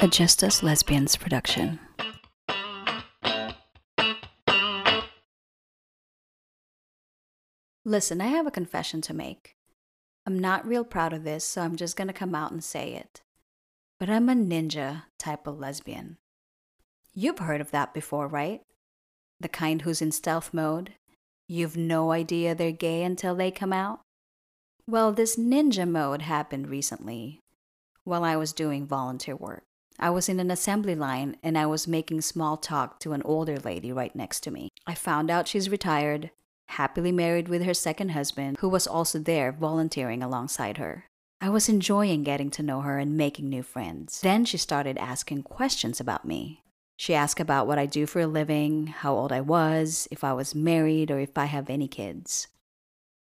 A Just Us Lesbians production. Listen, I have a confession to make. I'm not real proud of this, so I'm just gonna come out and say it. But I'm a ninja type of lesbian. You've heard of that before, right? The kind who's in stealth mode. You've no idea they're gay until they come out? Well, this ninja mode happened recently while I was doing volunteer work. I was in an assembly line and I was making small talk to an older lady right next to me. I found out she's retired, happily married with her second husband, who was also there volunteering alongside her. I was enjoying getting to know her and making new friends. Then she started asking questions about me. She asked about what I do for a living, how old I was, if I was married, or if I have any kids.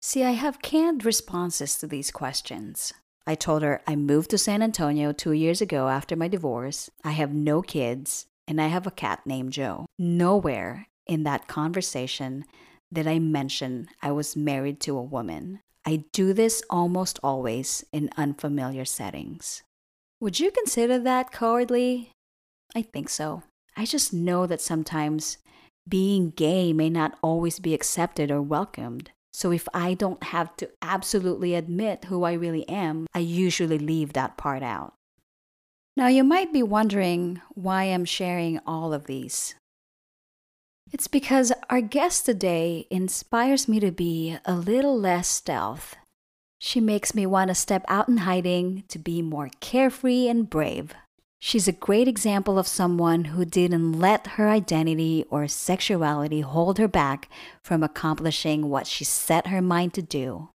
See, I have canned responses to these questions. I told her I moved to San Antonio two years ago after my divorce. I have no kids, and I have a cat named Joe. Nowhere in that conversation did I mention I was married to a woman. I do this almost always in unfamiliar settings. Would you consider that cowardly? I think so. I just know that sometimes being gay may not always be accepted or welcomed. So if I don't have to absolutely admit who I really am, I usually leave that part out. Now, you might be wondering why I'm sharing all of these. It's because our guest today inspires me to be a little less stealth. She makes me want to step out in hiding to be more carefree and brave. She's a great example of someone who didn't let her identity or sexuality hold her back from accomplishing what she set her mind to do.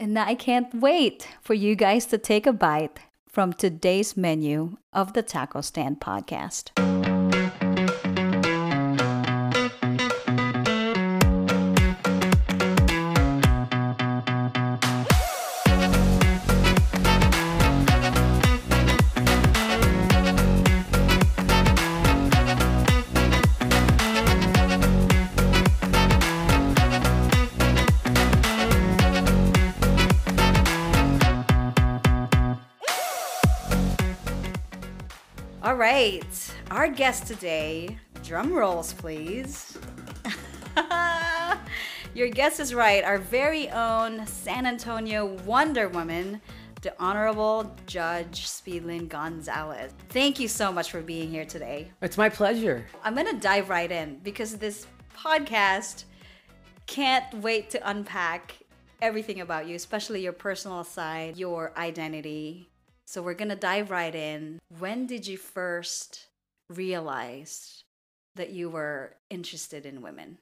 And I can't wait for you guys to take a bite from today's menu of the Taco Stand podcast. Right, our guest today, drum rolls please. Your guess is right, our very own San Antonio Wonder Woman, the Honorable Judge Speedlin Gonzalez. Thank you so much for being here today. It's my pleasure. I'm gonna dive right in because this podcast can't wait to unpack everything about you, especially your personal side, your identity. So we're gonna dive right in. When did you first realize that you were interested in women?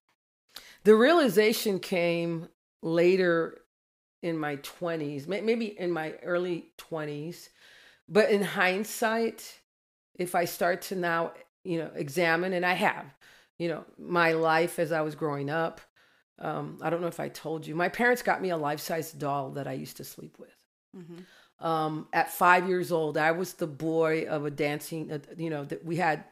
The realization came later in my 20s, maybe in my early 20s. But in hindsight, if I start to now, you know, examine, and I have, you know, my life as I was growing up, um, I don't know if I told you, my parents got me a life size doll that I used to sleep with. Um, at five years old, I was the boy of a dancing, uh, you know, that we had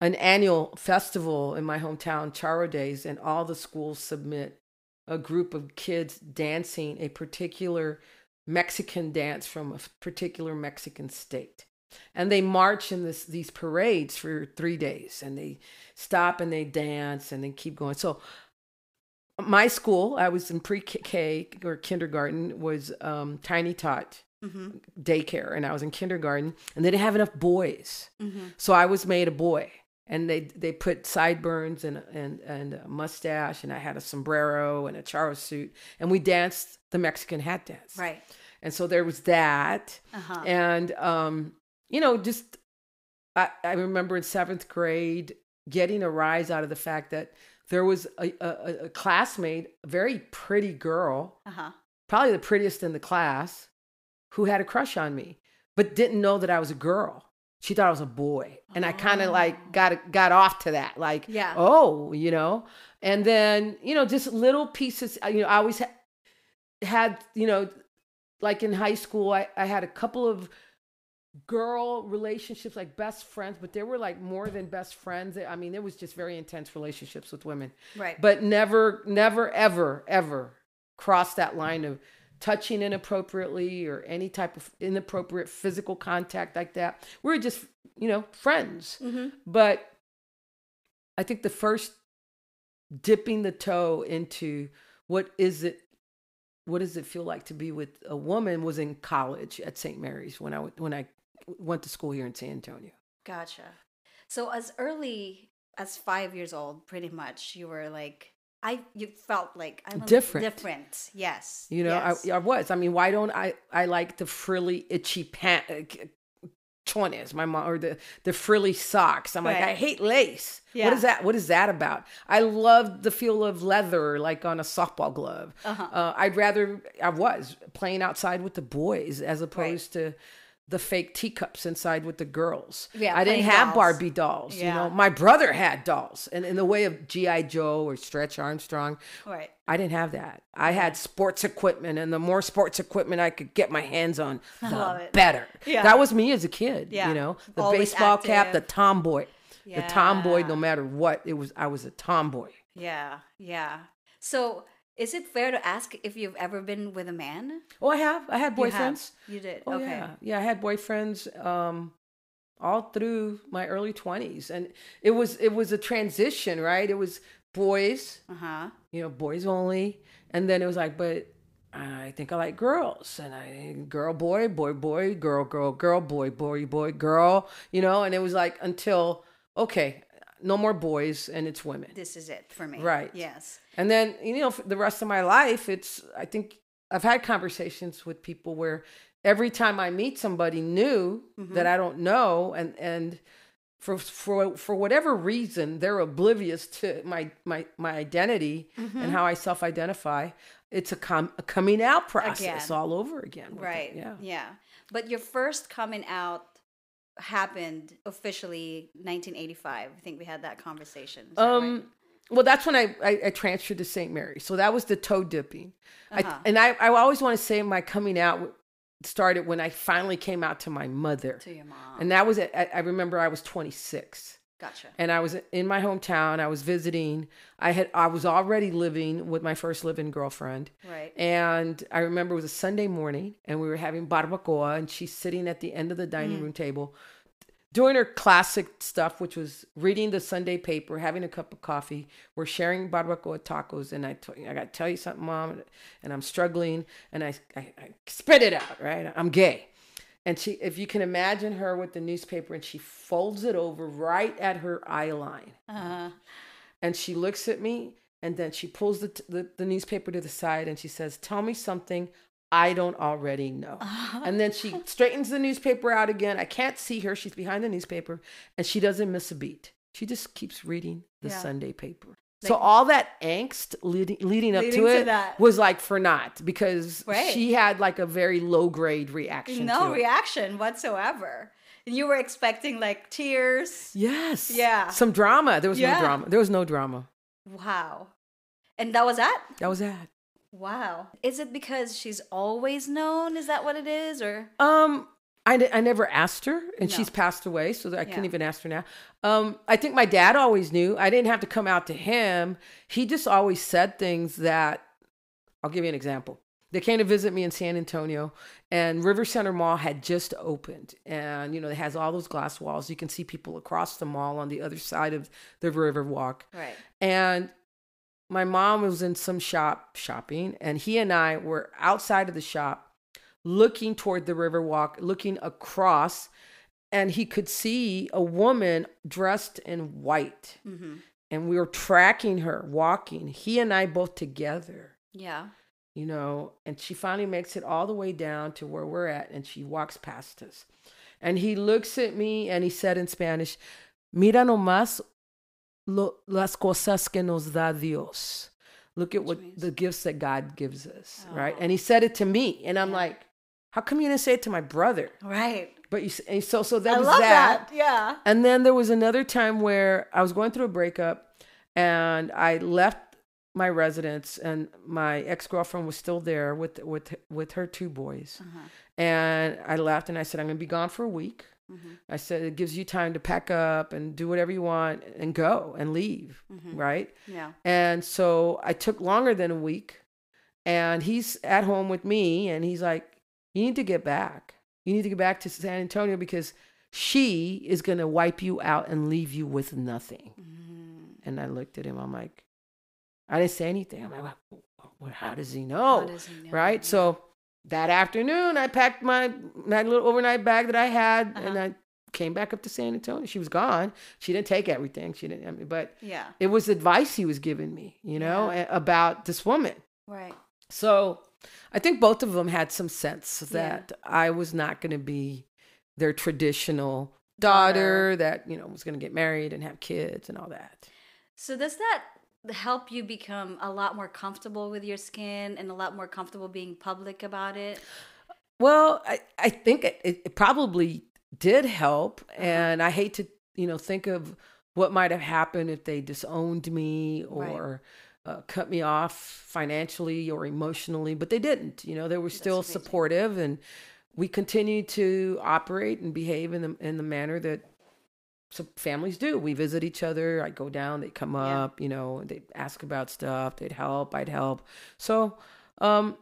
an annual festival in my hometown, Charro Days, and all the schools submit a group of kids dancing a particular Mexican dance from a particular Mexican state. And they march in this these parades for three days and they stop and they dance and they keep going. So my school, I was in pre-K or kindergarten, was um, Tiny Tot daycare, and I was in kindergarten, and they didn't have enough boys, so I was made a boy, and they they put sideburns and and and a mustache, and I had a sombrero and a charro suit, and we danced the Mexican hat dance, Right. and so there was that, Uh-huh. and um, you know, just I, I remember in seventh grade getting a rise out of the fact that there was a, a, a classmate, a very pretty girl, Uh-huh. probably the prettiest in the class, who had a crush on me, but didn't know that I was a girl. She thought I was a boy, and I kind of like got got off to that, like, Yeah. oh, you know. And then you know, just little pieces. uh, You know, I always ha- had, you know, like in high school, I, I had a couple of girl relationships, like best friends, but they were like more than best friends. I mean, it was just very intense relationships with women Right. but never never ever ever crossed that line of touching inappropriately or any type of inappropriate physical contact like that. We were just, you know, friends. Mm-hmm. But I think the first dipping the toe into what is it what does it feel like to be with a woman was in college at St. Mary's when I when I went to school here in San Antonio. Gotcha. So as early as five years old, pretty much, you were like, I you felt like I'm Different. Different. Yes. You know, yes. I, I was. I mean, why don't I? I like the frilly, itchy pant. Chones, my mom, or the the frilly socks. I'm like, I hate lace. Yeah. What is that? What is that about? I love the feel of leather, like on a softball glove. Uh-huh. Uh, I'd rather I was playing outside with the boys as opposed to the fake teacups inside with the girls. Yeah, I didn't have dolls. Barbie dolls. You Yeah. know, my brother had dolls, and in the way of GI Joe or Stretch Armstrong. right. I didn't have that. I had sports equipment, and the more sports equipment I could get my hands on, the better. Yeah. That was me as a kid. Yeah. You know, the Always baseball cap, the active. tomboy, the tomboy. No matter what, it was. I was a tomboy. Yeah. Yeah. So is it fair to ask if you've ever been with a man? Oh, I have. I had You boyfriends. You did. Oh okay. yeah, yeah. I had boyfriends um, all through my early twenties, and it was it was a transition, right? It was boys, Uh huh. you know, boys only, and then it was like, but I think I like girls, and I girl, boy, boy, boy, girl, girl, girl, boy, boy, boy, girl, you know, and it was like until okay, no more boys, and it's women, This is it for me. Right. Yes. and then you know, for the rest of my life, it's I think I've had conversations with people where every time I meet somebody new mm-hmm. that I don't know, and and for for for whatever reason they're oblivious to my my my identity and mm-hmm. how I self identify. It's a, com- a coming out process Again. all over again. with it, Right. Yeah. Yeah. But your first coming out happened officially 1985. I think we had that conversation. That Um. right? Well, that's when I, I, I transferred to St. Mary. So that was the toe dipping. Uh-huh. I, and I, I always want to say my coming out started when I finally came out to my mother. to your mom. And that was, at, I I remember I was 26 gotcha. and I was in my hometown. I was visiting. I had, I was already living with my first living girlfriend. Right. And I remember it was a Sunday morning and we were having barbacoa and she's sitting at the end of the dining Mm. room table doing her classic stuff, which was reading the Sunday paper, having a cup of coffee. We're sharing barbacoa tacos. And I told you, I got to tell you something, mom. And I'm struggling and I, I, I spit it out, right? I'm gay. And she, if you can imagine her with the newspaper and she folds it over right at her eye line. Uh, and she looks at me and then she pulls the, the, the newspaper to the side and she says tell me something i don't already know. And then she straightens the newspaper out again. I can't see her. She's behind the newspaper and she doesn't miss a beat. She just keeps reading the Yeah. sunday paper so all that angst leading, leading up Leading to it was like for naught because Right. she had like a very low grade reaction no to it. reaction whatsoever. And you were expecting like tears. yes Yeah. some drama there was Yeah. no drama there was no drama Wow. And that was that? that was that Wow. Is it because she's always known? Is that what it is? Or Um, I, I never asked her, and No. she's passed away, so I couldn't even ask her now. Um, I think my dad always knew. I didn't have to come out to him. He just always said things that. I'll give you an example. They came to visit me in San Antonio, and River Center Mall had just opened, and you know it has all those glass walls. You can see people across the mall on the other side of the River Walk. right. And my mom was in some shop shopping, and he and I were outside of the shop looking toward the river walk, looking across, and he could see a woman dressed in white. Mm-hmm. And we were tracking her walking, he and I both together, Yeah. you know. And she finally makes it all the way down to where we're at, and she walks past us. And he looks at me and he said in Spanish, Mira nomás lo, las cosas que nos da Dios. Look at what the gifts that God gives us, right? Oh. And he said it to me, and I'm Yeah. like, how come you didn't say it to my brother? Right. But you so so that I was love that. that. Yeah. And then there was another time where I was going through a breakup, and I left my residence, and my ex girlfriend was still there with with with her two boys, Uh-huh. and I left, and I said I'm gonna be gone for a week. Mhm. I said it gives you time to pack up and do whatever you want and go and leave, Mhm. right? Yeah. And so I took longer than a week. and he's at home with me, and he's like, "You need to get back. You need to get back to San Antonio because she is gonna wipe you out and leave you with nothing." Mhm. And I looked at him. I'm like, I didn't say anything. I'm like, well, how does he How know? does he know? right? So that afternoon, I packed my my little overnight bag that I had, and Uh-huh. I came back up to San Antonio. She was gone. She didn't take everything. She didn't. I mean, but yeah, it was advice he was giving me, you know, a- about this woman. right. So I think both of them had some sense Yeah. that I was not going to be their traditional daughter Daughter. that you know was going to get married and have kids and all that. So does that help you become a lot more comfortable with your skin and a lot more comfortable being public about it? Well, I, I think it, it probably did help. Uh-huh. And I hate to, you know, think of what might have happened if they disowned me Right. Uh, cut me off financially or emotionally, but they didn't. You know, they were still supportive and we continued to operate and behave in the, in the manner that so families do. We visit each other. I go down, they come Yeah. up, you know, they ask about stuff. They'd help, I'd help. So, um,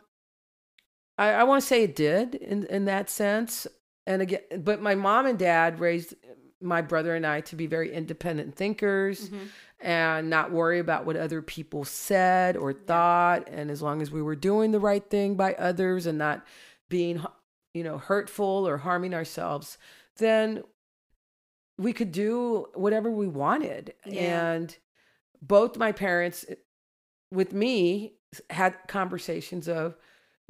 I, I want to say it did in in that sense. And again, but my mom and dad raised my brother and I to be very independent thinkers Mhm. And not worry about what other people said or thought. And as long as we were doing the right thing by others and not being, you know, hurtful or harming ourselves, then we could do whatever we wanted. Yeah. And both my parents, eh, with me, had conversations of,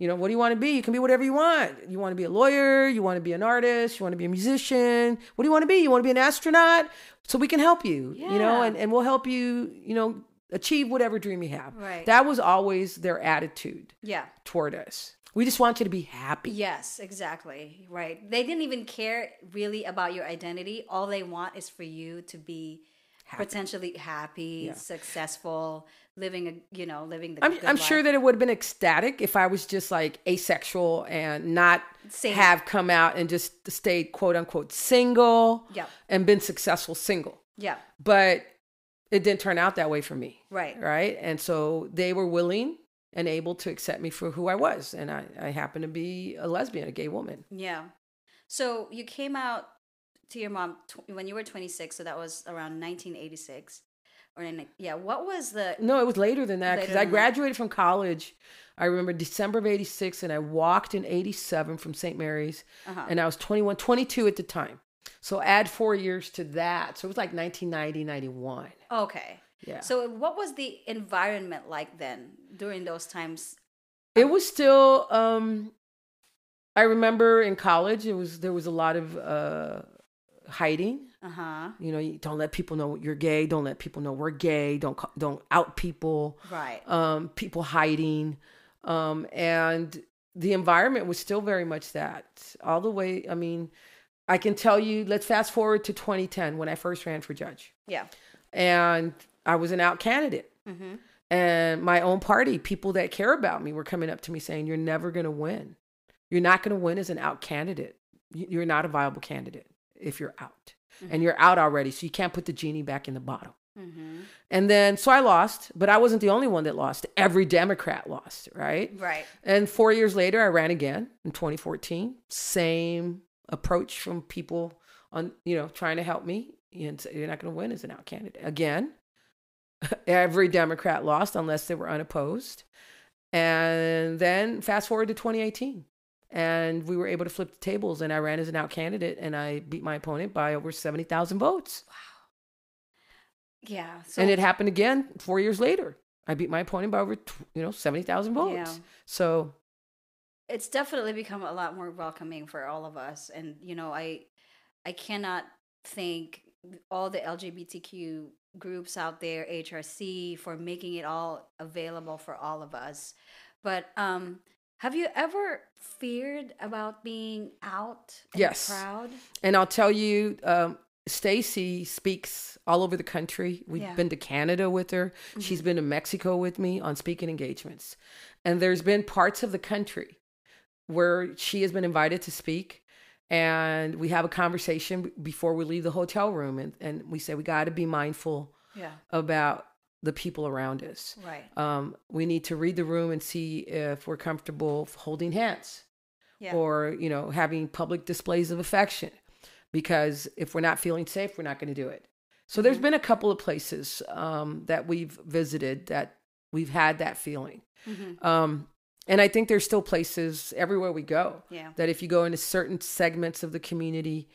you know, what do you want to be? You can be whatever you want. You want to be a lawyer, you want to be an artist, you want to be a musician. What do you want to be? You want to be an astronaut? So we can help you, you know, and, and we'll help you, you know, achieve whatever dream you have. Right. That was always their attitude Yeah. toward us. We just want you to be happy. Yes, exactly. Right. They didn't even care really about your identity. All they want is for you to be potentially happy, Yeah. successful, living a you know living the. I'm, I'm sure that it would have been ecstatic if I was just like asexual and not Same. have come out and just stayed quote unquote single Yeah. and been successful single. Yeah. But it didn't turn out that way for me. Right. Right. And so they were willing and able to accept me for who I was. And I, I happen to be a lesbian, a gay woman. Yeah. So you came out to your mom tw- when you were 26. So that was around 1986. Or in, yeah. What was the? No, it was later than that because I graduated from college. I remember December of 86 and I walked in 87 from St. Mary's Uh-huh. and I was 21, 22 at the time. So add four years to that. So it was like 1990, 91. Okay. Yeah. So what was the environment like then during those times? it was still, um, I remember in college, it was, there was a lot of, uh, hiding. Uh huh. You know, you don't let people know you're gay. Don't let people know we're gay. Don't, don't out people. Right. um, people hiding, um, and the environment was still very much that. All the way, I mean, I can tell you. Let's fast forward to 2010 when I first ran for judge, Yeah. and I was an out candidate. Mm-hmm. And my own party, people that care about me, were coming up to me saying, "You're never going to win. You're not going to win as an out candidate. You're not a viable candidate if you're out, and you're out already. So you can't put the genie back in the bottle." Mm-hmm. And then, so I lost, but I wasn't the only one that lost. Every Democrat lost, right? Right. And four years later, I ran again in 2014. Same approach from people on, you know, trying to help me. And say, you're not going to win as an out candidate. Again, every Democrat lost unless they were unopposed. And then fast forward to 2018. And we were able to flip the tables, and I ran as an out candidate, and I beat my opponent by over 70,000 votes. Wow. Yeah. So and it happened again four years later. I beat my opponent by over, you know, 70,000 votes. Yeah. So, it's definitely become a lot more welcoming for all of us and you know i i cannot thank all the lgbtq groups out there hrc for making it all available for all of us but um have you ever feared about being out in Yes. the crowd and I'll tell you, um, Stacy speaks all over the country. We've Yeah. been to Canada with her. She's been to Mexico with me on speaking engagements. And there's been parts of the country where she has been invited to speak. And we have a conversation before we leave the hotel room. And, and we say, we got to be mindful yeah about the people around us. Right. Um, we need to read the room and see if we're comfortable holding hands Yeah. or you know having public displays of affection because if we're not feeling safe we're not going to do it so there's Mhm. been a couple of places um, that we've visited that we've had that feeling Mhm. um, and i think there's still places everywhere we go Yeah. that if you go into certain segments of the community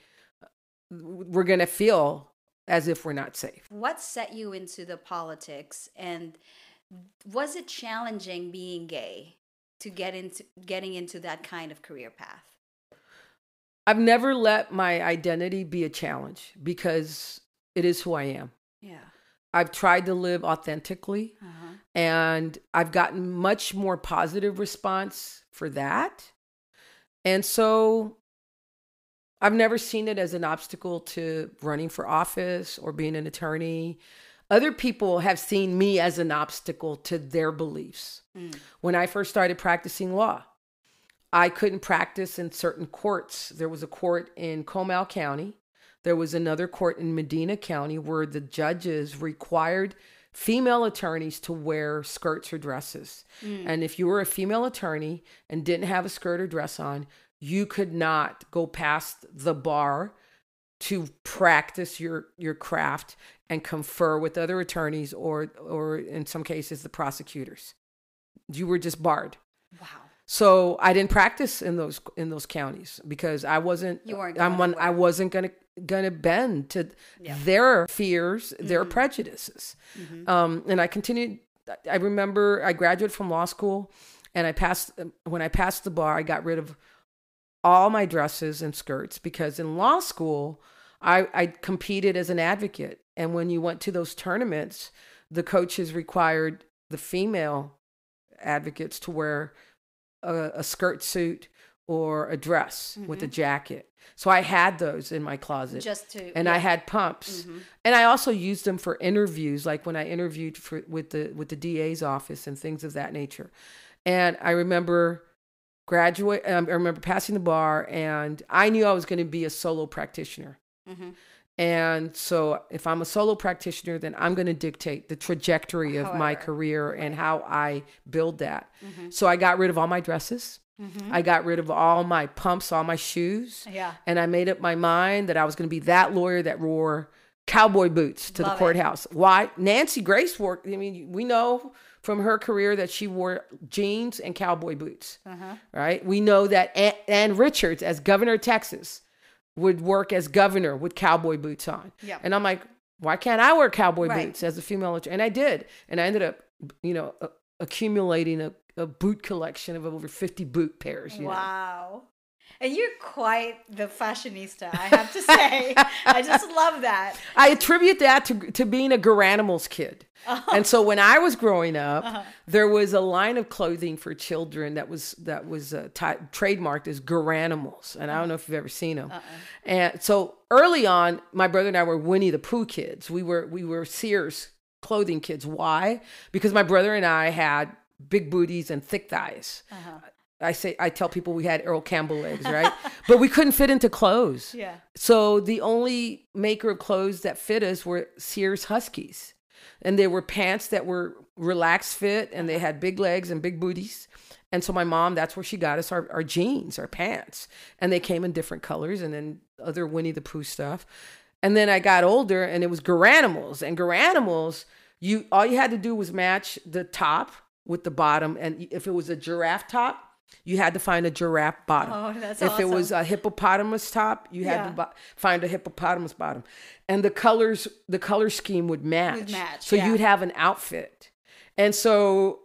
we're going to feel as if we're not safe What set you into the politics and was it challenging being gay to get into getting into that kind of career path? i've never let my identity be a challenge because it is who i am Yeah. i've tried to live authentically Uh-huh. and I've gotten much more positive response for that. And so I've never seen it as an obstacle to running for office or being an attorney. Other people have seen me as an obstacle to their beliefs. Mm. When I first started practicing law, I couldn't practice in certain courts. There was a court in Comal County. There was another court in Medina County where the judges required female attorneys to wear skirts or dresses. Mm. And if you were a female attorney and didn't have a skirt or dress on, you could not go past the bar to practice your your craft and confer with other attorneys or or in some cases the prosecutors. You were just barred. Wow. So I didn't practice in those in those counties because I wasn't. You weren't I'm going one. I wasn't gonna gonna bend to Yeah. their fears, their Mhm. prejudices. Mhm. Um, and I continued. I remember I graduated from law school, and I passed. When I passed the bar, I got rid of all my dresses and skirts because in law school, I, I competed as an advocate, and when you went to those tournaments, the coaches required the female advocates to wear a, a skirt suit or a dress with a Mhm. jacket. So I had those in my closet Just to and I had pumps, Mhm. and I also used them for interviews, like when I interviewed for with the with the DA's office and things of that nature. And I remember graduate. Um, I remember passing the bar, and I knew I was going to be a solo practitioner. Mhm. And so, if I'm a solo practitioner, then I'm going to dictate the trajectory of my However, career and right. how I build that. Mhm. So I got rid of all my dresses. Mhm. I got rid of all my pumps, all my shoes Yeah. and I made up my mind that I was going to be that lawyer that wore cowboy boots to Love the it. courthouse. Why? Nancy Grace worked. I mean, we know from her career that she wore jeans and cowboy boots. Uh-huh. Right? We know that Ann, Ann Richards, as governor of Texas, would work as governor with cowboy boots on. Yeah. And I'm like, why can't I wear cowboy Right. boots as a female? And I did, and I ended up, you know, accumulating a, a boot collection of over 50 boot pairs. You know? And you're quite the fashionista, I have to say. I just love that. I attribute that to to being a Garanimals kid. Uh-huh. And so when I was growing up, Uh-huh. there was a line of clothing for children that was that was uh, ti trademarked as Garanimals, and I don't know if you've ever seen them. Uh-uh. And so early on, my brother and I were Winnie the Pooh kids. We were we were Sears clothing kids. Why? Because my brother and I had big booties and thick thighs. Uh-huh. I say I tell people we had Earl Campbell legs, right? but we couldn't fit into clothes. Yeah. So the only maker of clothes that fit us were Sears Huskies. And they were pants that were relaxed fit and they had big legs and big booties. And so my mom, that's where she got us our, our jeans, our pants. And they came in different colors and then other Winnie the Pooh stuff. And then I got older and it was Garanimals. And Garanimals, you all you had to do was match the top with the bottom. And if it was a giraffe top, you had to find a giraffe bottom Oh, that's if it was a hippopotamus top, you had Yeah. to bo- find a hippopotamus bottom, and the colors, the color scheme would match. match, so yeah. you'd have an outfit, and so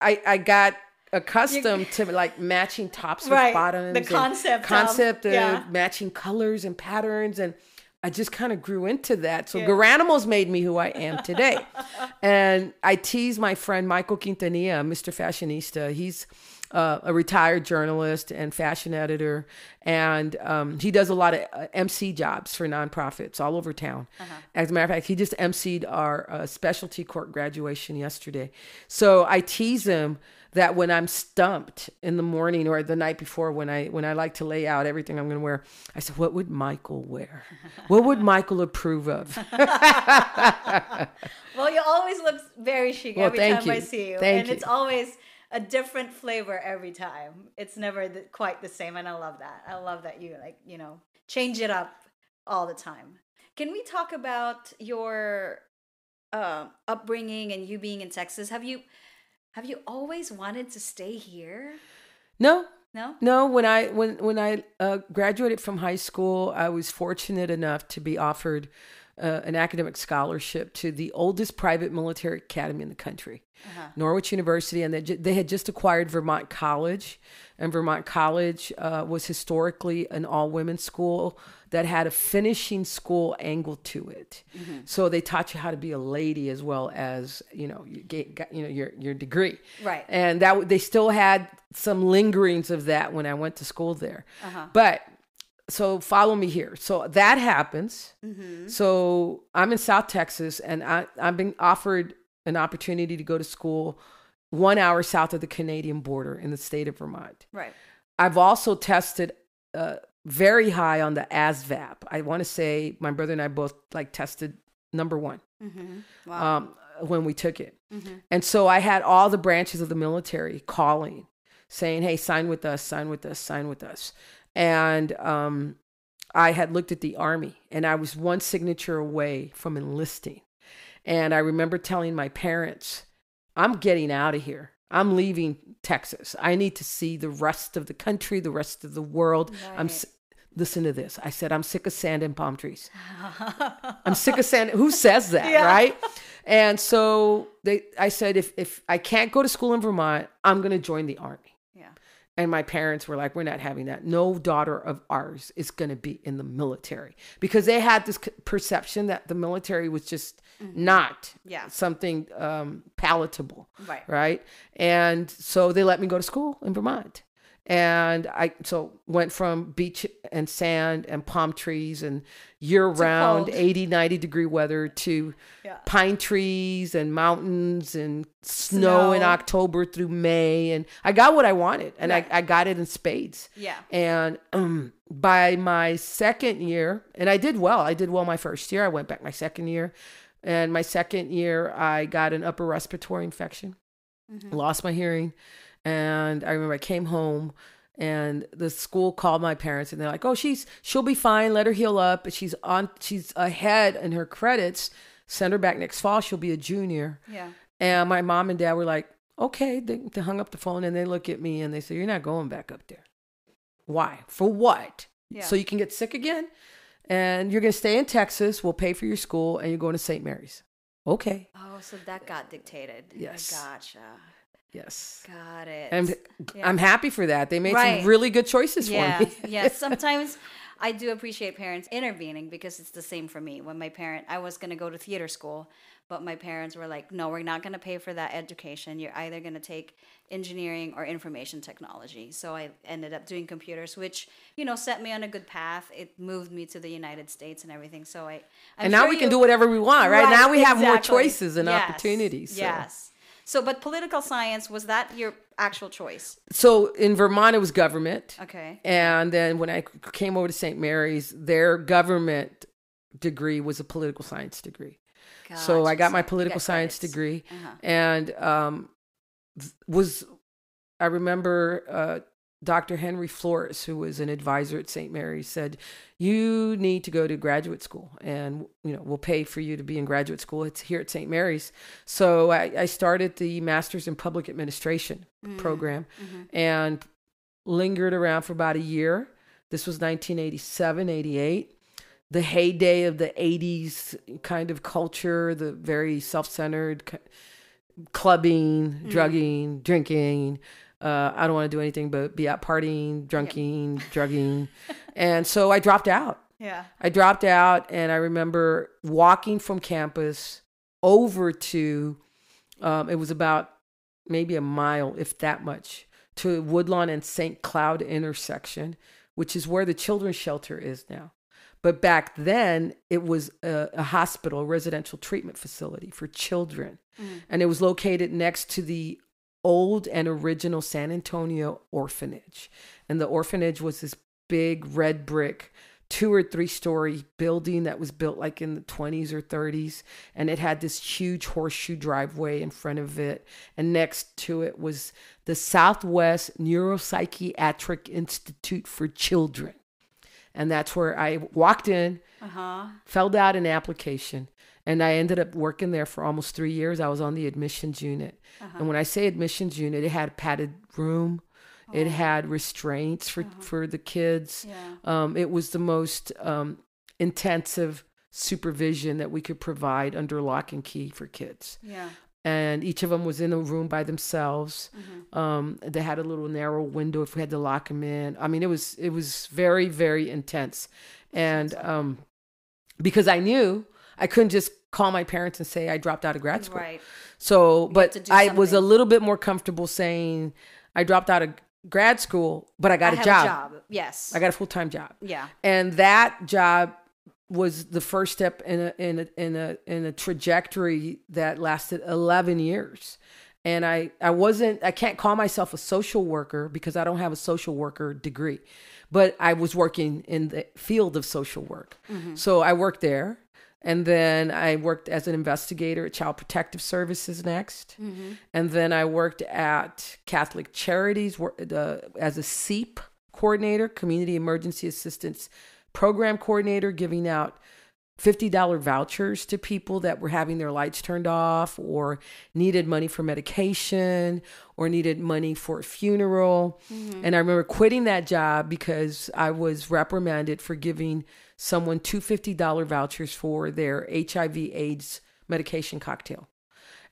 I I got accustomed to like matching tops with Right, the bottoms, and concept of- concept of, yeah. matching colors and patterns, and I just kind of grew into that. So Yeah. Garanimals made me who I am today, and I tease my friend Michael Quintanilla, Mr. Fashionista. He's uh, a retired journalist and fashion editor, and um, he does a lot of uh, MC jobs for nonprofits all over town. As a matter of fact, he just MC'd our uh, specialty court graduation yesterday. So I tease him that when I'm stumped in the morning or the night before when I when I like to lay out everything I'm going to wear, I said, "What would Michael wear? What would Michael approve of?" well, you always look very chic Well, every time I see you, Thank and you. it's always a different flavor every time. It's never the, quite the same, and I love that. I love that you like you know change it up all the time. Can we talk about your uh, upbringing and you being in Texas? Have you have you always wanted to stay here? No, No. No, when I when when I uh, graduated from high school, I was fortunate enough to be offered uh, an academic scholarship to the oldest private military academy in the country, Uh-huh. Norwich University, and they ju- they had just acquired Vermont College, and Vermont College uh, was historically an all women's school that had a finishing school angle to it. So they taught you how to be a lady as well as you know you get, got, you know your your degree Right. and that they still had some lingerings of that when I went to school there. Uh-huh. But so follow me here. So that happens. Mm-hmm. So I'm in South Texas, and I I've been offered an opportunity to go to school one hour south of the Canadian border in the state of Vermont. Right. I've also tested uh, very high on the ASVAB. I want to say my brother and I both like tested number one Mm-hmm. Wow. um, when we took it. Mhm. And so I had all the branches of the military calling, saying, "Hey, sign with us, sign with us, sign with us." And um, I had looked at the army, and I was one signature away from enlisting. And I remember telling my parents, "I'm getting out of here. I'm leaving Texas. I need to see the rest of the country, the rest of the world. I'm." Listen to this. I said, I'm sick of sand and palm trees. I'm sick of sand. Who says that, Yeah. right? And so they, I said, if if I can't go to school in Vermont, I'm going to join the army. And my parents were like, we're not having that. No daughter of ours is going to be in the military because they had this perception that the military was just not Yeah. something um, palatable Right. right? And so they let me go to school in Vermont. And I so went from beach and sand and palm trees and year round cold. 80, 90 degree weather to Yeah. pine trees and mountains and snow, in October through May. And I got what I wanted and Right. I, I got it in spades. Yeah. And um, by my second year, and I did well. I did well my first year. I went back my second year. And my second year, I got an upper respiratory infection, Mm-hmm. lost my hearing. And I remember I came home and the school called my parents and they're like, oh, she's, she'll be fine. Let her heal up. She's on, she's ahead in her credits. Send her back next fall. She'll be a junior. Yeah. And my mom and dad were like, okay. They, they hung up the phone and they look at me and they say, you're not going back up there. Why? For what? Yeah. So you can get sick again? And you're going to stay in Texas. We'll pay for your school and you're going to St. Mary's. Okay. Oh, so that got dictated. Yes. Gotcha. Yes. Got it. And Yeah. I'm happy for that. They made Right. some really good choices yeah, for me. yeah. Yes. Sometimes I do appreciate parents intervening because it's the same for me. When my parent, I was going to go to theater school, but my parents were like, "No, we're not going to pay for that education. You're either going to take engineering or information technology." So I ended up doing computers, which you know set me on a good path. It moved me to the United States and everything. So I, I'm and now sure we can you- do whatever we want, right? Right, now we have more choices and Yes, opportunities. so. Yes. So, but political science was that your actual choice? So in Vermont, it was government. Okay. And then when I came over to St. Mary's, their government degree was a political science degree. So I got my political got science credits. degree Uh-huh. and um, th- was, I remember uh, Dr. Henry Flores, who was an advisor at St. Mary's, said, "You need to go to graduate school, and you know we'll pay for you to be in graduate school. It's here at St. Mary's." So I, I started the Master's in Public Administration mm-hmm. program, mm-hmm. and lingered around for about a year. This was 1987, 88 the heyday of the 80s kind of culture, the very self centered clubbing, mm-hmm. drugging, drinking. Uh, I don't want to do anything but be out partying, drunking, drugging. And so I dropped out. Yeah. I dropped out, and I remember walking from campus over to, um, it was about maybe a mile, if that much, to Woodlawn and St. Cloud intersection, which is where the children's shelter is now. But back then, it was a, a hospital, a residential treatment facility for children. And it was located next to the old and original San Antonio orphanage. And the orphanage was this big red brick two or three story building that was built like in the 20s or 30s and it had this huge horseshoe driveway in front of it and next to it was the southwest neuropsychiatric institute for children and that's where i walked in uh-huh. filled out an application and i ended up working there for almost three years i was on the admissions unit uh-huh. and when i say admissions unit it had a padded room it oh. had restraints for uh-huh. for the kids. Yeah. Um, it was the most um, intensive supervision that we could provide under lock and key for kids. Yeah. And each of them was in a room by themselves. Mm-hmm. Um, they had a little narrow window if we had to lock them in. I mean, it was it was very very intense, and um, because I knew I couldn't just call my parents and say I dropped out of grad school. Right. So, but I was a little bit more comfortable saying I dropped out of grad school, but I got I a, job. a job. Yes. I got a full time job. Yeah. And that job was the first step in a in a in a in a trajectory that lasted 11 years. And I I wasn't I can't call myself a social worker because I don't have a social worker degree. But I was working in the field of social work. Mm-hmm. So I worked there and then I worked as an investigator at Child Protective Services next. Mm-hmm. And then I worked at Catholic Charities as a CEAP coordinator, Community Emergency Assistance Program coordinator, giving out $50 vouchers to people that were having their lights turned off or needed money for medication or needed money for a funeral. Mm-hmm. And I remember quitting that job because I was reprimanded for giving someone two $50 vouchers for their HIV AIDS medication cocktail.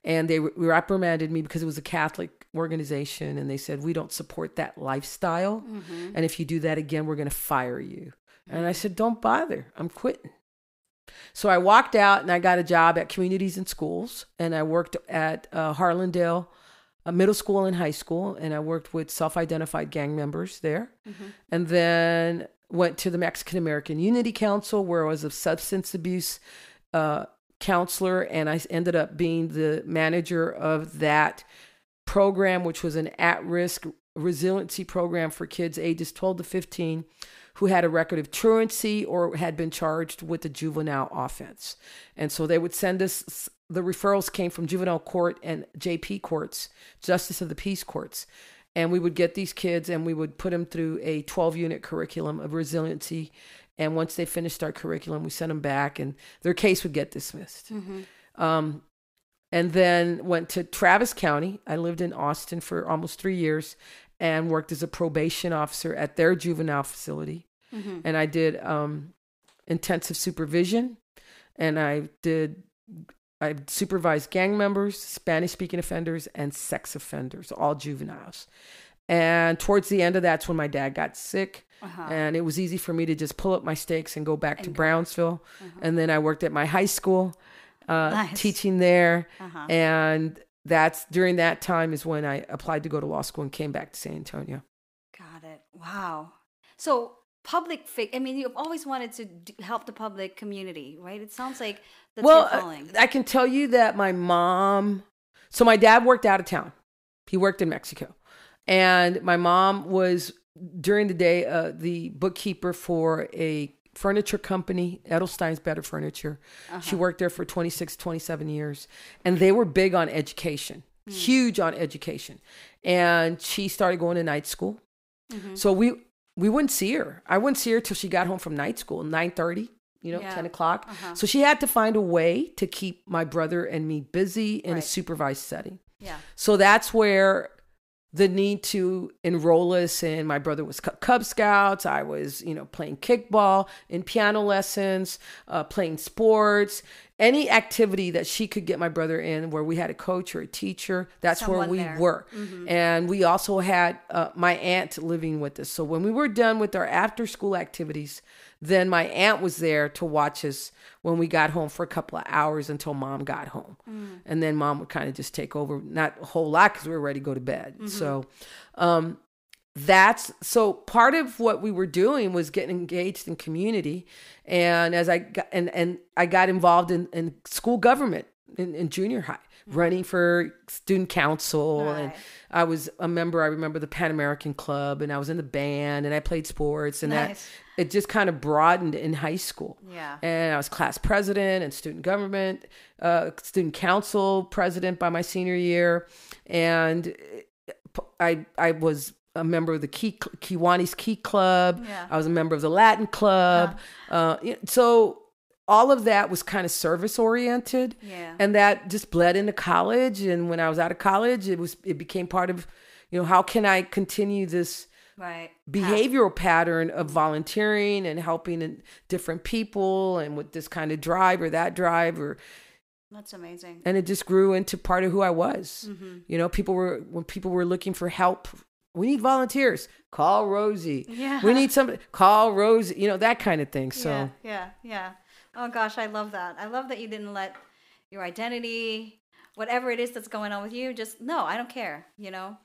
And they reprimanded me because it was a Catholic organization. And they said, We don't support that lifestyle. Mm-hmm. And if you do that again, we're going to fire you. And I said, Don't bother. I'm quitting. So I walked out and I got a job at communities and schools. And I worked at uh, Harlandale uh, Middle School and high school. And I worked with self identified gang members there. Mm-hmm. And then went to the Mexican American Unity Council, where I was a substance abuse uh, counselor, and I ended up being the manager of that program, which was an at risk resiliency program for kids ages 12 to 15 who had a record of truancy or had been charged with a juvenile offense. And so they would send us, the referrals came from juvenile court and JP courts, justice of the peace courts. And we would get these kids and we would put them through a 12 unit curriculum of resiliency. And once they finished our curriculum we sent them back and their case would get dismissed. Mm-hmm. um, and then went to travis county. I lived in austin for almost three years and worked as a probation officer at their juvenile facility mm-hmm. and i did um, intensive supervision and i did I supervised gang members, Spanish speaking offenders, and sex offenders, all juveniles. And towards the end of that's when my dad got sick. Uh-huh. And it was easy for me to just pull up my stakes and go back and to go. Brownsville. Uh-huh. And then I worked at my high school, uh, nice. teaching there. Uh-huh. And that's during that time is when I applied to go to law school and came back to San Antonio. Got it. Wow. So public fig i mean you've always wanted to help the public community right? It sounds like that's well i can tell you that my mom so my dad worked out of town. He worked in mexico. And my mom was during the day uh, the bookkeeper for a furniture company edelstein's better furniture. Uh-huh. she worked there for 26 27 years. And they were big on education mm. huge on education. And she started going to night school. Mm-hmm. so we we wouldn't see her. I wouldn't see her till she got home from night school, nine thirty, you know, yeah. ten o'clock. Uh-huh. So she had to find a way to keep my brother and me busy in right. a supervised setting. Yeah. So that's where the need to enroll us in my brother was cub scouts i was you know playing kickball in piano lessons uh, playing sports any activity that she could get my brother in where we had a coach or a teacher that's Someone where we there. were mm-hmm. and we also had uh, my aunt living with us so when we were done with our after school activities then my aunt was there to watch us when we got home for a couple of hours until mom got home mm. and then mom would kind of just take over not a whole lot because we were ready to go to bed mm-hmm. so um, that's so part of what we were doing was getting engaged in community and as i got and and i got involved in, in school government in, in junior high, running for student council, and I was a member. I remember the Pan American Club, and I was in the band, and I played sports, and Nice. that it just kind of broadened in high school. Yeah. and I was class president and student government, uh, student council president by my senior year, and I I was a member of the Key Kiwanis Key Club. Yeah. I was a member of the Latin Club. Uh, so all of that was kind of service oriented, Yeah. and that just bled into college. And when I was out of college, it was it became part of, you know, how can I continue this Right. behavioral pattern of volunteering and helping in different people and with this kind of drive or that drive or That's amazing. and it just grew into part of who I was. Mm-hmm. You know, people were when people were looking for help. We need volunteers. Call Rosie. Yeah. We need somebody. Call Rosie. You know that kind of thing. So Yeah, yeah, yeah. Oh gosh, I love that. I love that you didn't let your identity, whatever it is that's going on with you, just no, I don't care. You know,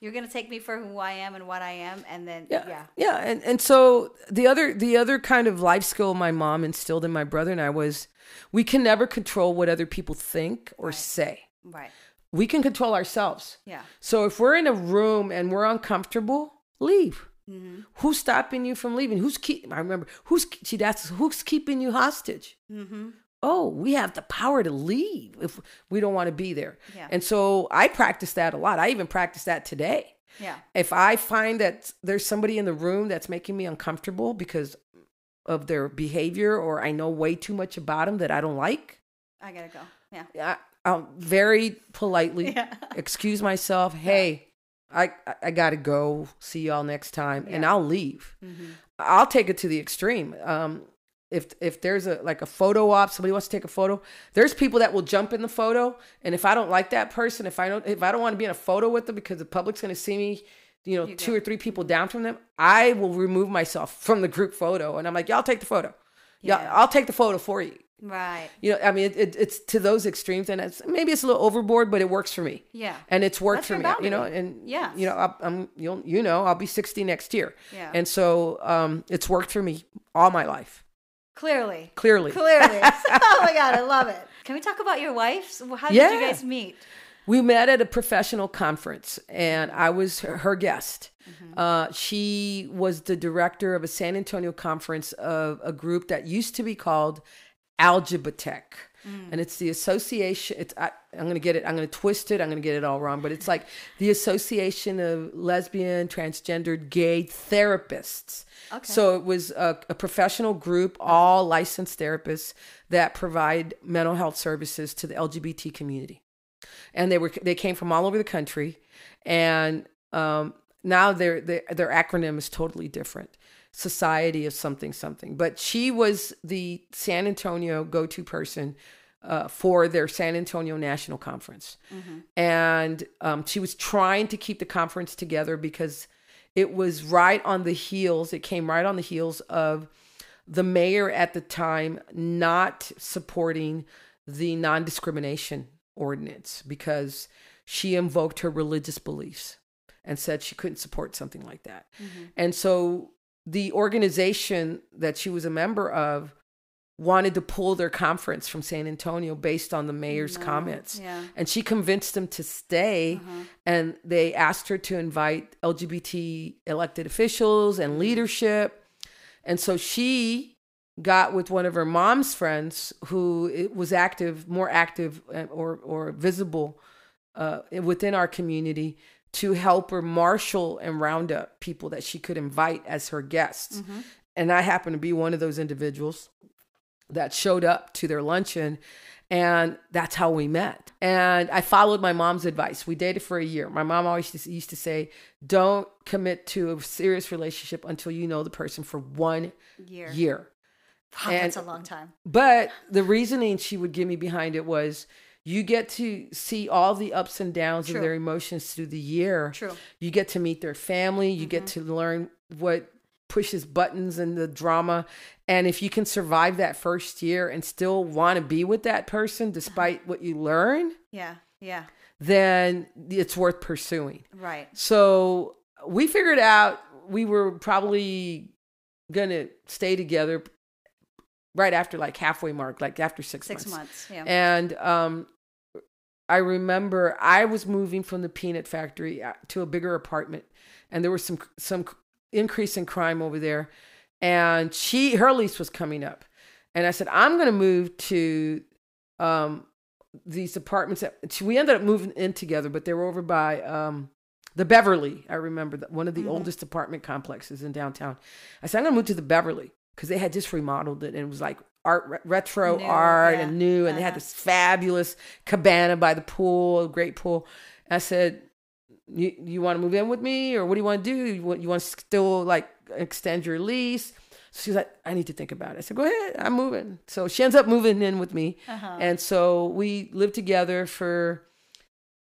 you're gonna take me for who I am and what I am, and then yeah, yeah, yeah, And and so the other the other kind of life skill my mom instilled in my brother and I was we can never control what other people think or say. right, We can control ourselves. yeah, So if we're in a room and we're uncomfortable, leave. mm-hmm. Who's stopping you from leaving? Who's keep? I remember who's she asks who's keeping you hostage. Mm-hmm. Oh, we have the power to leave if we don't want to be there. Yeah. And so I practice that a lot. I even practice that today. yeah, If I find that there's somebody in the room that's making me uncomfortable because of their behavior or I know way too much about them that I don't like, I gotta go. Yeah, I, I'll very politely yeah, excuse myself. Hey, I I- gotta go. See y'all next time, and I'll leave. mm-hmm. I'll take it to the extreme. Um, if if there's a like a photo op, somebody wants to take a photo. There's people that will jump in the photo, and if I don't like that person, if I don't if I don't want to be in a photo with them because the public's gonna see me. You know, You two go. or three people down from them. I will remove myself from the group photo, and I'm like, "Y'all take the photo. Yeah, Yeah. I'll take the photo for you." Right, You know, I mean, it, it, it's to those extremes, and it's maybe it's a little overboard, but it works for me yeah, and it's worked That's for me you know and yeah, you know I, i'm you'll you know i'll be 60 next year Yeah. and so um it's worked for me all my life clearly, clearly clearly. oh my god, I love it. Can we talk about your wife? How did you guys meet? we met at a professional conference and i was her, her guest Mm-hmm. uh, she was the director of a san antonio conference of a group that used to be called ALGBTIC Mm. and it's the association it's I, i'm going to get it i'm going to twist it i'm going to get it all wrong but it's like the association of lesbian transgendered gay therapists. Okay. so it was a, a professional group all licensed therapists that provide mental health services to the lgbt community. And they were they came from all over the country. And um, now their, their their acronym is totally different society of something something. But she was the san antonio go-to person uh, for their san antonio national conference. And um, she was trying to keep the conference together because it was right on the heels it came right on the heels of the mayor at the time not supporting the non-discrimination ordinance because she invoked her religious beliefs and said she couldn't support something like that. And so the organization that she was a member of wanted to pull their conference from San Antonio based on the mayor's No, comments. yeah. And she convinced them to stay and they asked her to invite LGBT elected officials and leadership. And so she got with one of her mom's friends who was active, more active uh, or or visible uh, within our community to help her marshal and round up people that she could invite as her guests. Mm-hmm. And I happened to be one of those individuals that showed up to their luncheon and that's how we met and i followed my mom's advice we dated for a year my mom always used to- used to say don't commit to a serious relationship until you know the person for one Year. year Wow, And- that's a long time. but the reasoning she would give me behind it was you get to see all the ups and downs True. of their emotions through the year. True. Mm-hmm. You get to meet their family. You get to learn what pushes buttons and the drama. And if you can survive that first year and still want to be with that person despite what you learn, Yeah. Yeah. then it's worth pursuing. Right. So we figured out we were probably going to stay together right after like halfway mark, like after six, Six months. months. Yeah. And um, I remember I was moving from the peanut factory uh, to a bigger apartment, and there was some some increase in crime over there. And she her lease was coming up, and I said I'm going to move to um, these apartments. That, we ended up moving in together, but they were over by um, the Beverly. I remember that one of the Mhm. oldest apartment complexes in downtown. I said I'm going to move to the Beverly because they had just remodeled it, and it was like art retro New, art yeah. and new, and they had Uh-huh. this fabulous cabana by the pool, a great pool. I said, "You you want to move in with me, or what do you want to do? You want you want to still like extend your lease?" She's like, "I need to think about it." I said, "Go ahead, I'm moving." So she ends up moving in with me, Uh-huh. and so we lived together for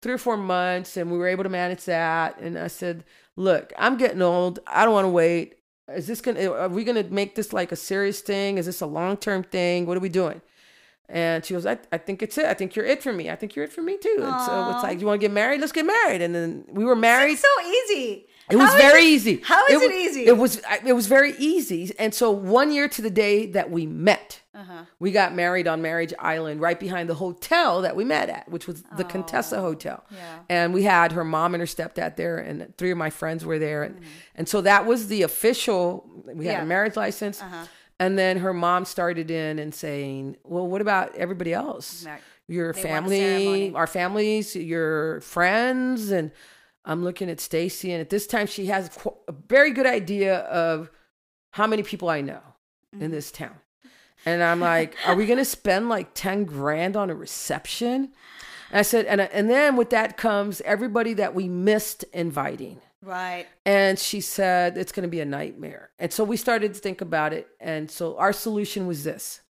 three or four months, and we were able to manage that. And I said, "Look, I'm getting old. I don't want to wait. Is this gonna? Are we gonna make this like a serious thing? Is this a long term thing? What are we doing?" And she goes, I, I think it's it. I think you're it for me. I think you're it for me too. And so it's like, you want to get married? Let's get married. And then we were married. It's so easy. It was How is very it- easy. How is it, wa- easy? It was it was very easy. And so one year to the day that we met, Uh-huh. we got married on Marriage Island, right behind the hotel that we met at, which was the Contessa Hotel. Yeah. And we had her mom and her stepdad there, and three of my friends were there, and, and so that was the official. We had Mm-hmm. Yeah. a marriage license, Uh-huh. and then her mom started in and saying, "Well, what about everybody else? Your They family, our families, your friends?" And I'm looking at Stacy, and at this time, she has a very good idea of how many people I know Mm-hmm. in this town. And I'm like, are we gonna spend like 10 grand on a reception? And I said, and, and then with that comes everybody that we missed inviting. Right. And she said, it's gonna be a nightmare. And so we started to think about it. And so our solution was this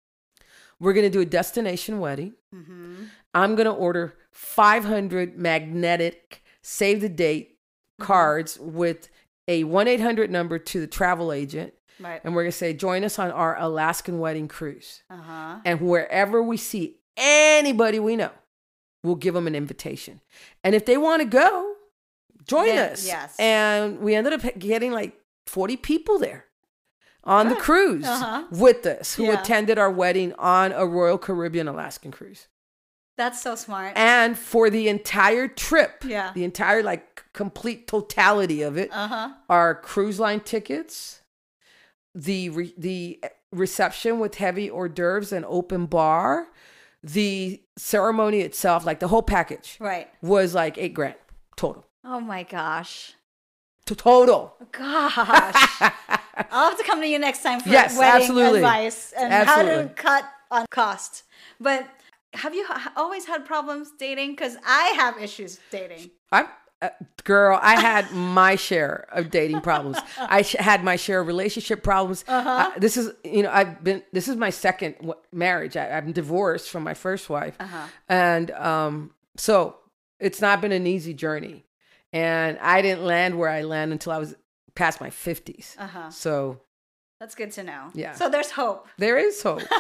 we're gonna do a destination wedding. Mm-hmm. I'm gonna order 500 magnetic save the date cards with a 1 800 number to the travel agent. Right. And we're going to say, join us on our Alaskan wedding cruise. Uh-huh. And wherever we see anybody we know, we'll give them an invitation. And if they want to go, join Then- us. yes. And we ended up getting like 40 people there on the cruise Uh-huh. with us who Yeah. attended our wedding on a Royal Caribbean Alaskan cruise. That's so smart. And for the entire trip, Yeah. the entire like complete totality of it, Uh-huh. our cruise line tickets, the re- the reception with heavy hors d'oeuvres and open bar, the ceremony itself, like the whole package, Right. was like eight grand total. Oh my gosh. To total. Gosh. I'll have to come to you next time for Yes, wedding absolutely. advice and how to cut on cost. But have you always had problems dating? Because I have issues dating. I, uh, girl, I had my share of dating problems. I sh- had my share of relationship problems. Uh-huh. Uh, this is, you know, I've been. This is my second w- marriage. I, I'm divorced from my first wife, Uh-huh. and um, so it's not been an easy journey. And I didn't land where I land until I was past my 50s. Uh-huh. So That's good to know. Yeah. So there's hope. there is hope.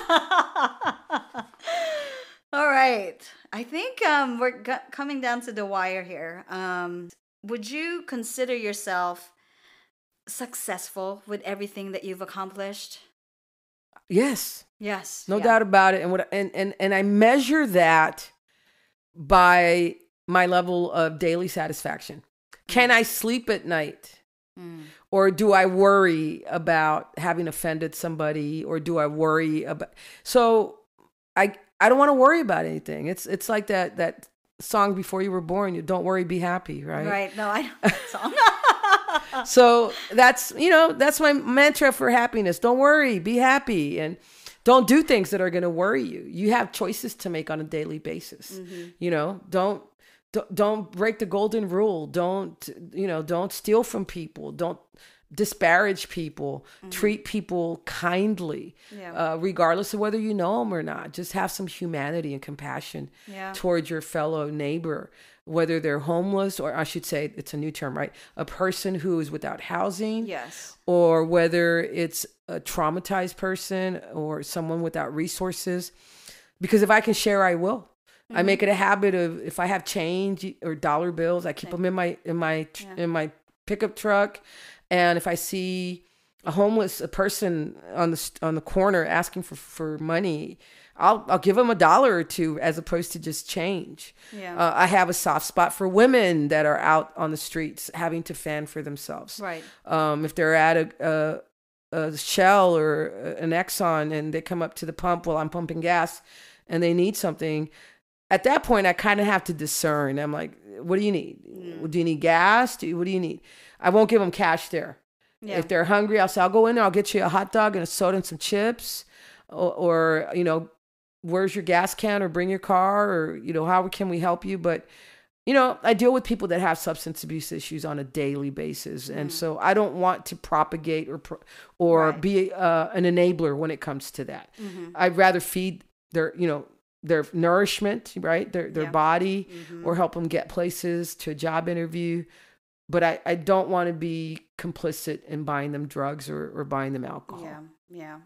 All right. I think um, we're g- coming down to the wire here. Um, would you consider yourself successful with everything that you've accomplished? yes. Yes. no yeah. doubt about it and what and, and and i measure that by my level of daily satisfaction can i sleep at night Mm. or do i worry about having offended somebody or do i worry about so i i don't want to worry about anything. It's it's like that that song before you were born you don't worry be happy right, Right. No, I don't that song. so that's you know that's my mantra for happiness. Don't worry be happy and don't do things that are going to worry you. You have choices to make on a daily basis. Mm-hmm. You know don't don't don't break the golden rule. Don't you know don't steal from people. Don't disparage people treat people kindly Yeah. uh, regardless of whether you know them or not just have some humanity and compassion Yeah. towards your fellow neighbor whether they're homeless or i should say it's a new term right a person who is without housing yes. or whether it's a traumatized person or someone without resources because if i can share i will i make it a habit of if i have change or dollar bills i keep them in my in my tr- Yeah. in my pickup truck and if i see a homeless a person on the on the corner asking for for money, I'll I'll give them a dollar or two as opposed to just change. Yeah. Uh, I have a soft spot for women that are out on the streets having to fend for themselves. Right. Um, if they're at a, a a Shell or an Exxon and they come up to the pump while I'm pumping gas, and they need something, at that point I kind of have to discern. I'm like, what do you need? Do you need gas? Do you, what do you need? I won't give them cash there. Yeah. If they're hungry, I'll say, I'll go in there, I'll get you a hot dog and a soda and some chips. Or, or, you know, where's your gas can or bring your car or, you know, how can we help you? But, you know, I deal with people that have substance abuse issues on a daily basis. And so I don't want to propagate or, or Right. be uh, an enabler when it comes to that. I'd rather feed their, you know, their nourishment, right? Their, their Yeah. body Mm-hmm. or help them get places to a job interview but I, I don't want to be complicit in buying them drugs or, or buying them alcohol. Yeah. Yeah.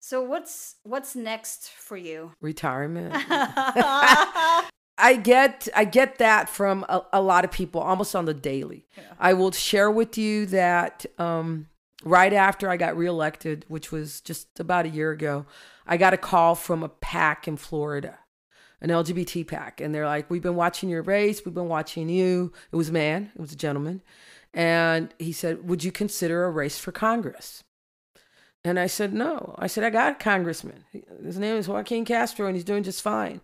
So what's what's next for you? Retirement. I get I get that from a, a lot of people almost on the daily. I will share with you that um, right after I got reelected, which was just about a year ago, I got a call from a PAC in Florida, an LGBT PAC, and they're like, "We've been watching your race. We've been watching you." It was a man. It was a gentleman, and he said, "Would you consider a race for Congress?" And I said, "No." I said, "I got a congressman. His name is Joaquin Castro, and he's doing just fine."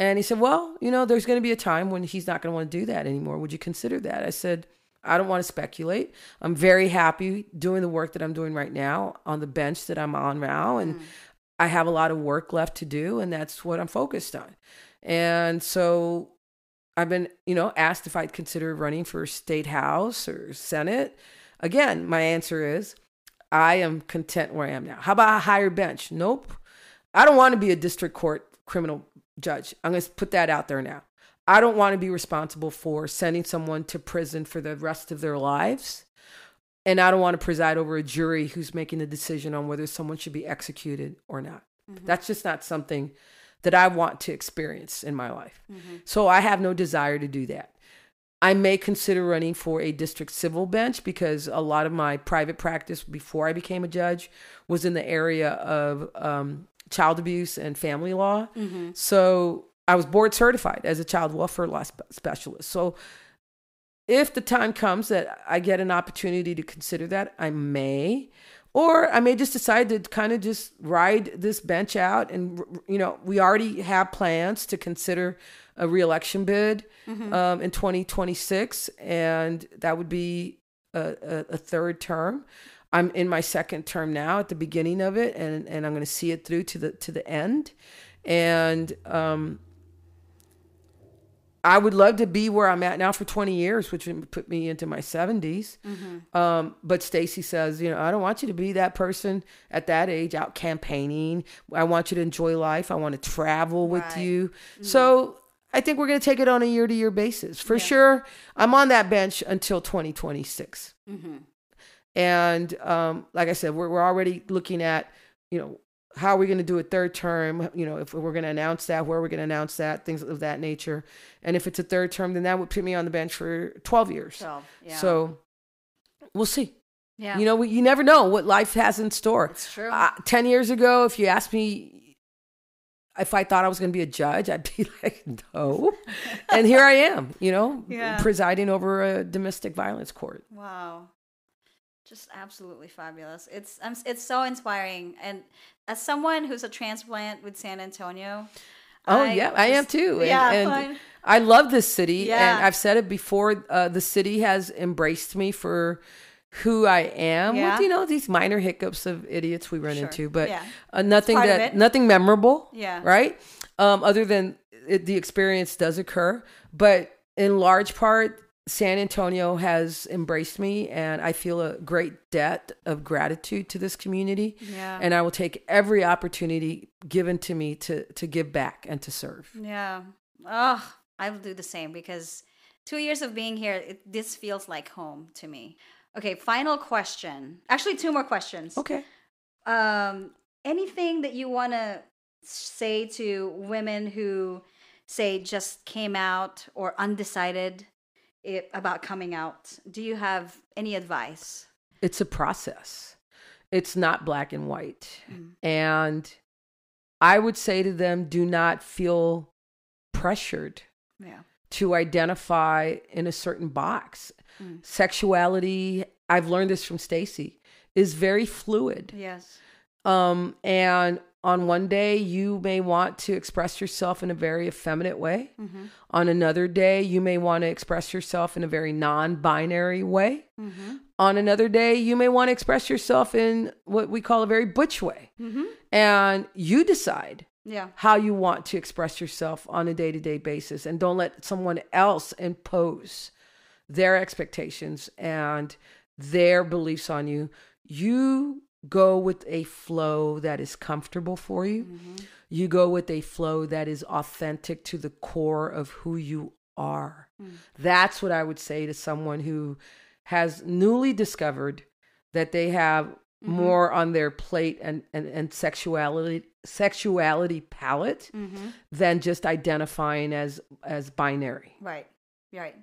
And he said, Well, you know, there's going to be a time when he's not going to want to do that anymore. Would you consider that? I said, I don't want to speculate. I'm very happy doing the work that I'm doing right now on the bench that I'm on now. And mm. I have a lot of work left to do, and that's what I'm focused on. And so I've been, you know, asked if I'd consider running for state house or senate. Again, my answer is I am content where I am now. How about a higher bench? Nope. I don't want to be a district court criminal judge. I'm going to put that out there now. I don't want to be responsible for sending someone to prison for the rest of their lives. And I don't want to preside over a jury who's making a decision on whether someone should be executed or not. Mm-hmm. That's just not something that I want to experience in my life. Mm-hmm. So I have no desire to do that. I may consider running for a district civil bench because a lot of my private practice before I became a judge was in the area of um, child abuse and family law. Mm-hmm. So I was board certified as a child welfare law spe- specialist. So if the time comes that I get an opportunity to consider that, I may. Or I may just decide to kind of just ride this bench out. And, you know, we already have plans to consider a reelection bid um, in 2026. And that would be a, a, a third term. I'm in my second term now at the beginning of it, and, and I'm going to see it through to the to the end. And um, I would love to be where I'm at now for 20 years, which would put me into my 70s. Um, but Stacy says, you know, I don't want you to be that person at that age out campaigning. I want you to enjoy life. I want to travel with Right. you. So I think we're going to take it on a year to year basis. For sure, I'm on that bench until 2026. And um, like I said, we're, we're already looking at, you know, how are we going to do a third term? You know, if we're going to announce that, where we're going to announce that, things of that nature. And if it's a third term, then that would put me on the bench for 12 years. 12, yeah. So we'll see. yeah. You know, we, you never know what life has in store. It's true. Uh, 10 years ago, if you asked me if I thought I was going to be a judge, I'd be like, no. and here I am, you know, Yeah. presiding over a domestic violence court. Wow. Just absolutely fabulous. It's I'm, it's so inspiring and as someone who's a transplant with San Antonio. Oh I yeah, I am too. And, yeah, and. I love this city, Yeah. and I've said it before. Uh, the city has embraced me for who I am, Yeah. with you know these minor hiccups of idiots we run Sure. into, but Yeah. uh, nothing that nothing memorable. Yeah. right. Um, other than it, the experience does occur, but in large part, San Antonio has embraced me, and I feel a great debt of gratitude to this community. Yeah. And I will take every opportunity given to me to to give back and to serve. Yeah. Oh, I will do the same because two years of being here, it, this feels like home to me. Okay, final question. Actually, two more questions. Okay. Um, anything that you want to say to women who say just came out or undecided i about coming out? Do you have any advice? it's a process. It's not black and white. And I would say to them, do not feel pressured Yeah. to identify in a certain box. Mm. Sexuality, I've learned this from Stacy, is very fluid. Yes. Um, and on one day, you may want to express yourself in a very effeminate way. Mm-hmm. On another day, you may want to express yourself in a very non binary way. Mm-hmm. On another day, you may want to express yourself in what we call a very butch way. Mm-hmm. And you decide Yeah. how you want to express yourself on a day to day basis. And don't let someone else impose their expectations and their beliefs on you. You go with a flow that is comfortable for you. Mm-hmm. You go with a flow that is authentic to the core of who you are. Mm. That's what I would say to someone who has newly discovered that they have Mm-hmm. more on their plate and, and, and sexuality sexuality palette Mm-hmm. than just identifying as as binary. Right. Right.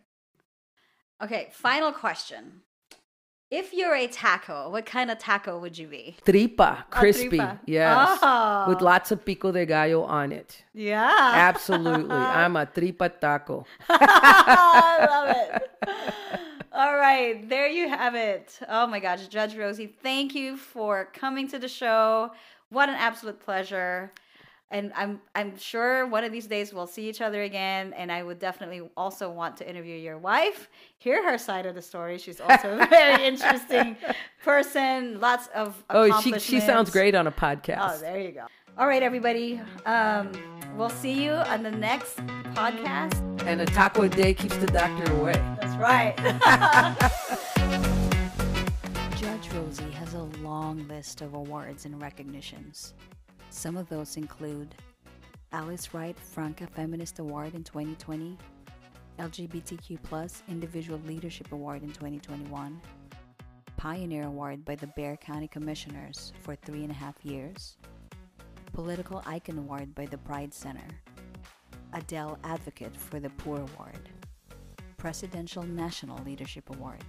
Okay. Final question. If you're a taco, what kind of taco would you be? Tripa, A crispy, tripa. yes, Oh. with lots of pico de gallo on it. Yeah. Absolutely, I'm a tripa taco. I love it. All right, there you have it. Oh my gosh, Judge Rosie, thank you for coming to the show. What an absolute pleasure. And I'm I'm sure one of these days we'll see each other again. And I would definitely also want to interview your wife, hear her side of the story. She's also a very interesting person. Lots of Oh, she she sounds great on a podcast. Oh, there you go. All right, everybody. Um, we'll see you on the next podcast. and a taco a day keeps the doctor away. That's right. Judge Rosie has a long list of awards and recognitions. Some of those include Alice Wright Franca Feminist Award in 2020, LGBTQ Individual Leadership Award in 2021, Pioneer Award by the Bexar County Commissioners for three and a half years, Political Icon Award by the Pride Center, Adele Advocate for the Poor Award, Presidential National Leadership Award.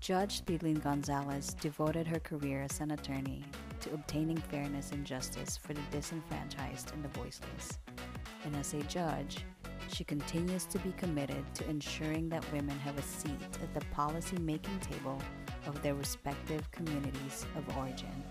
Judge Speedlin Gonzalez devoted her career as an attorney to obtaining fairness and justice for the disenfranchised and the voiceless. And as a judge, she continues to be committed to ensuring that women have a seat at the policy making table of their respective communities of origin.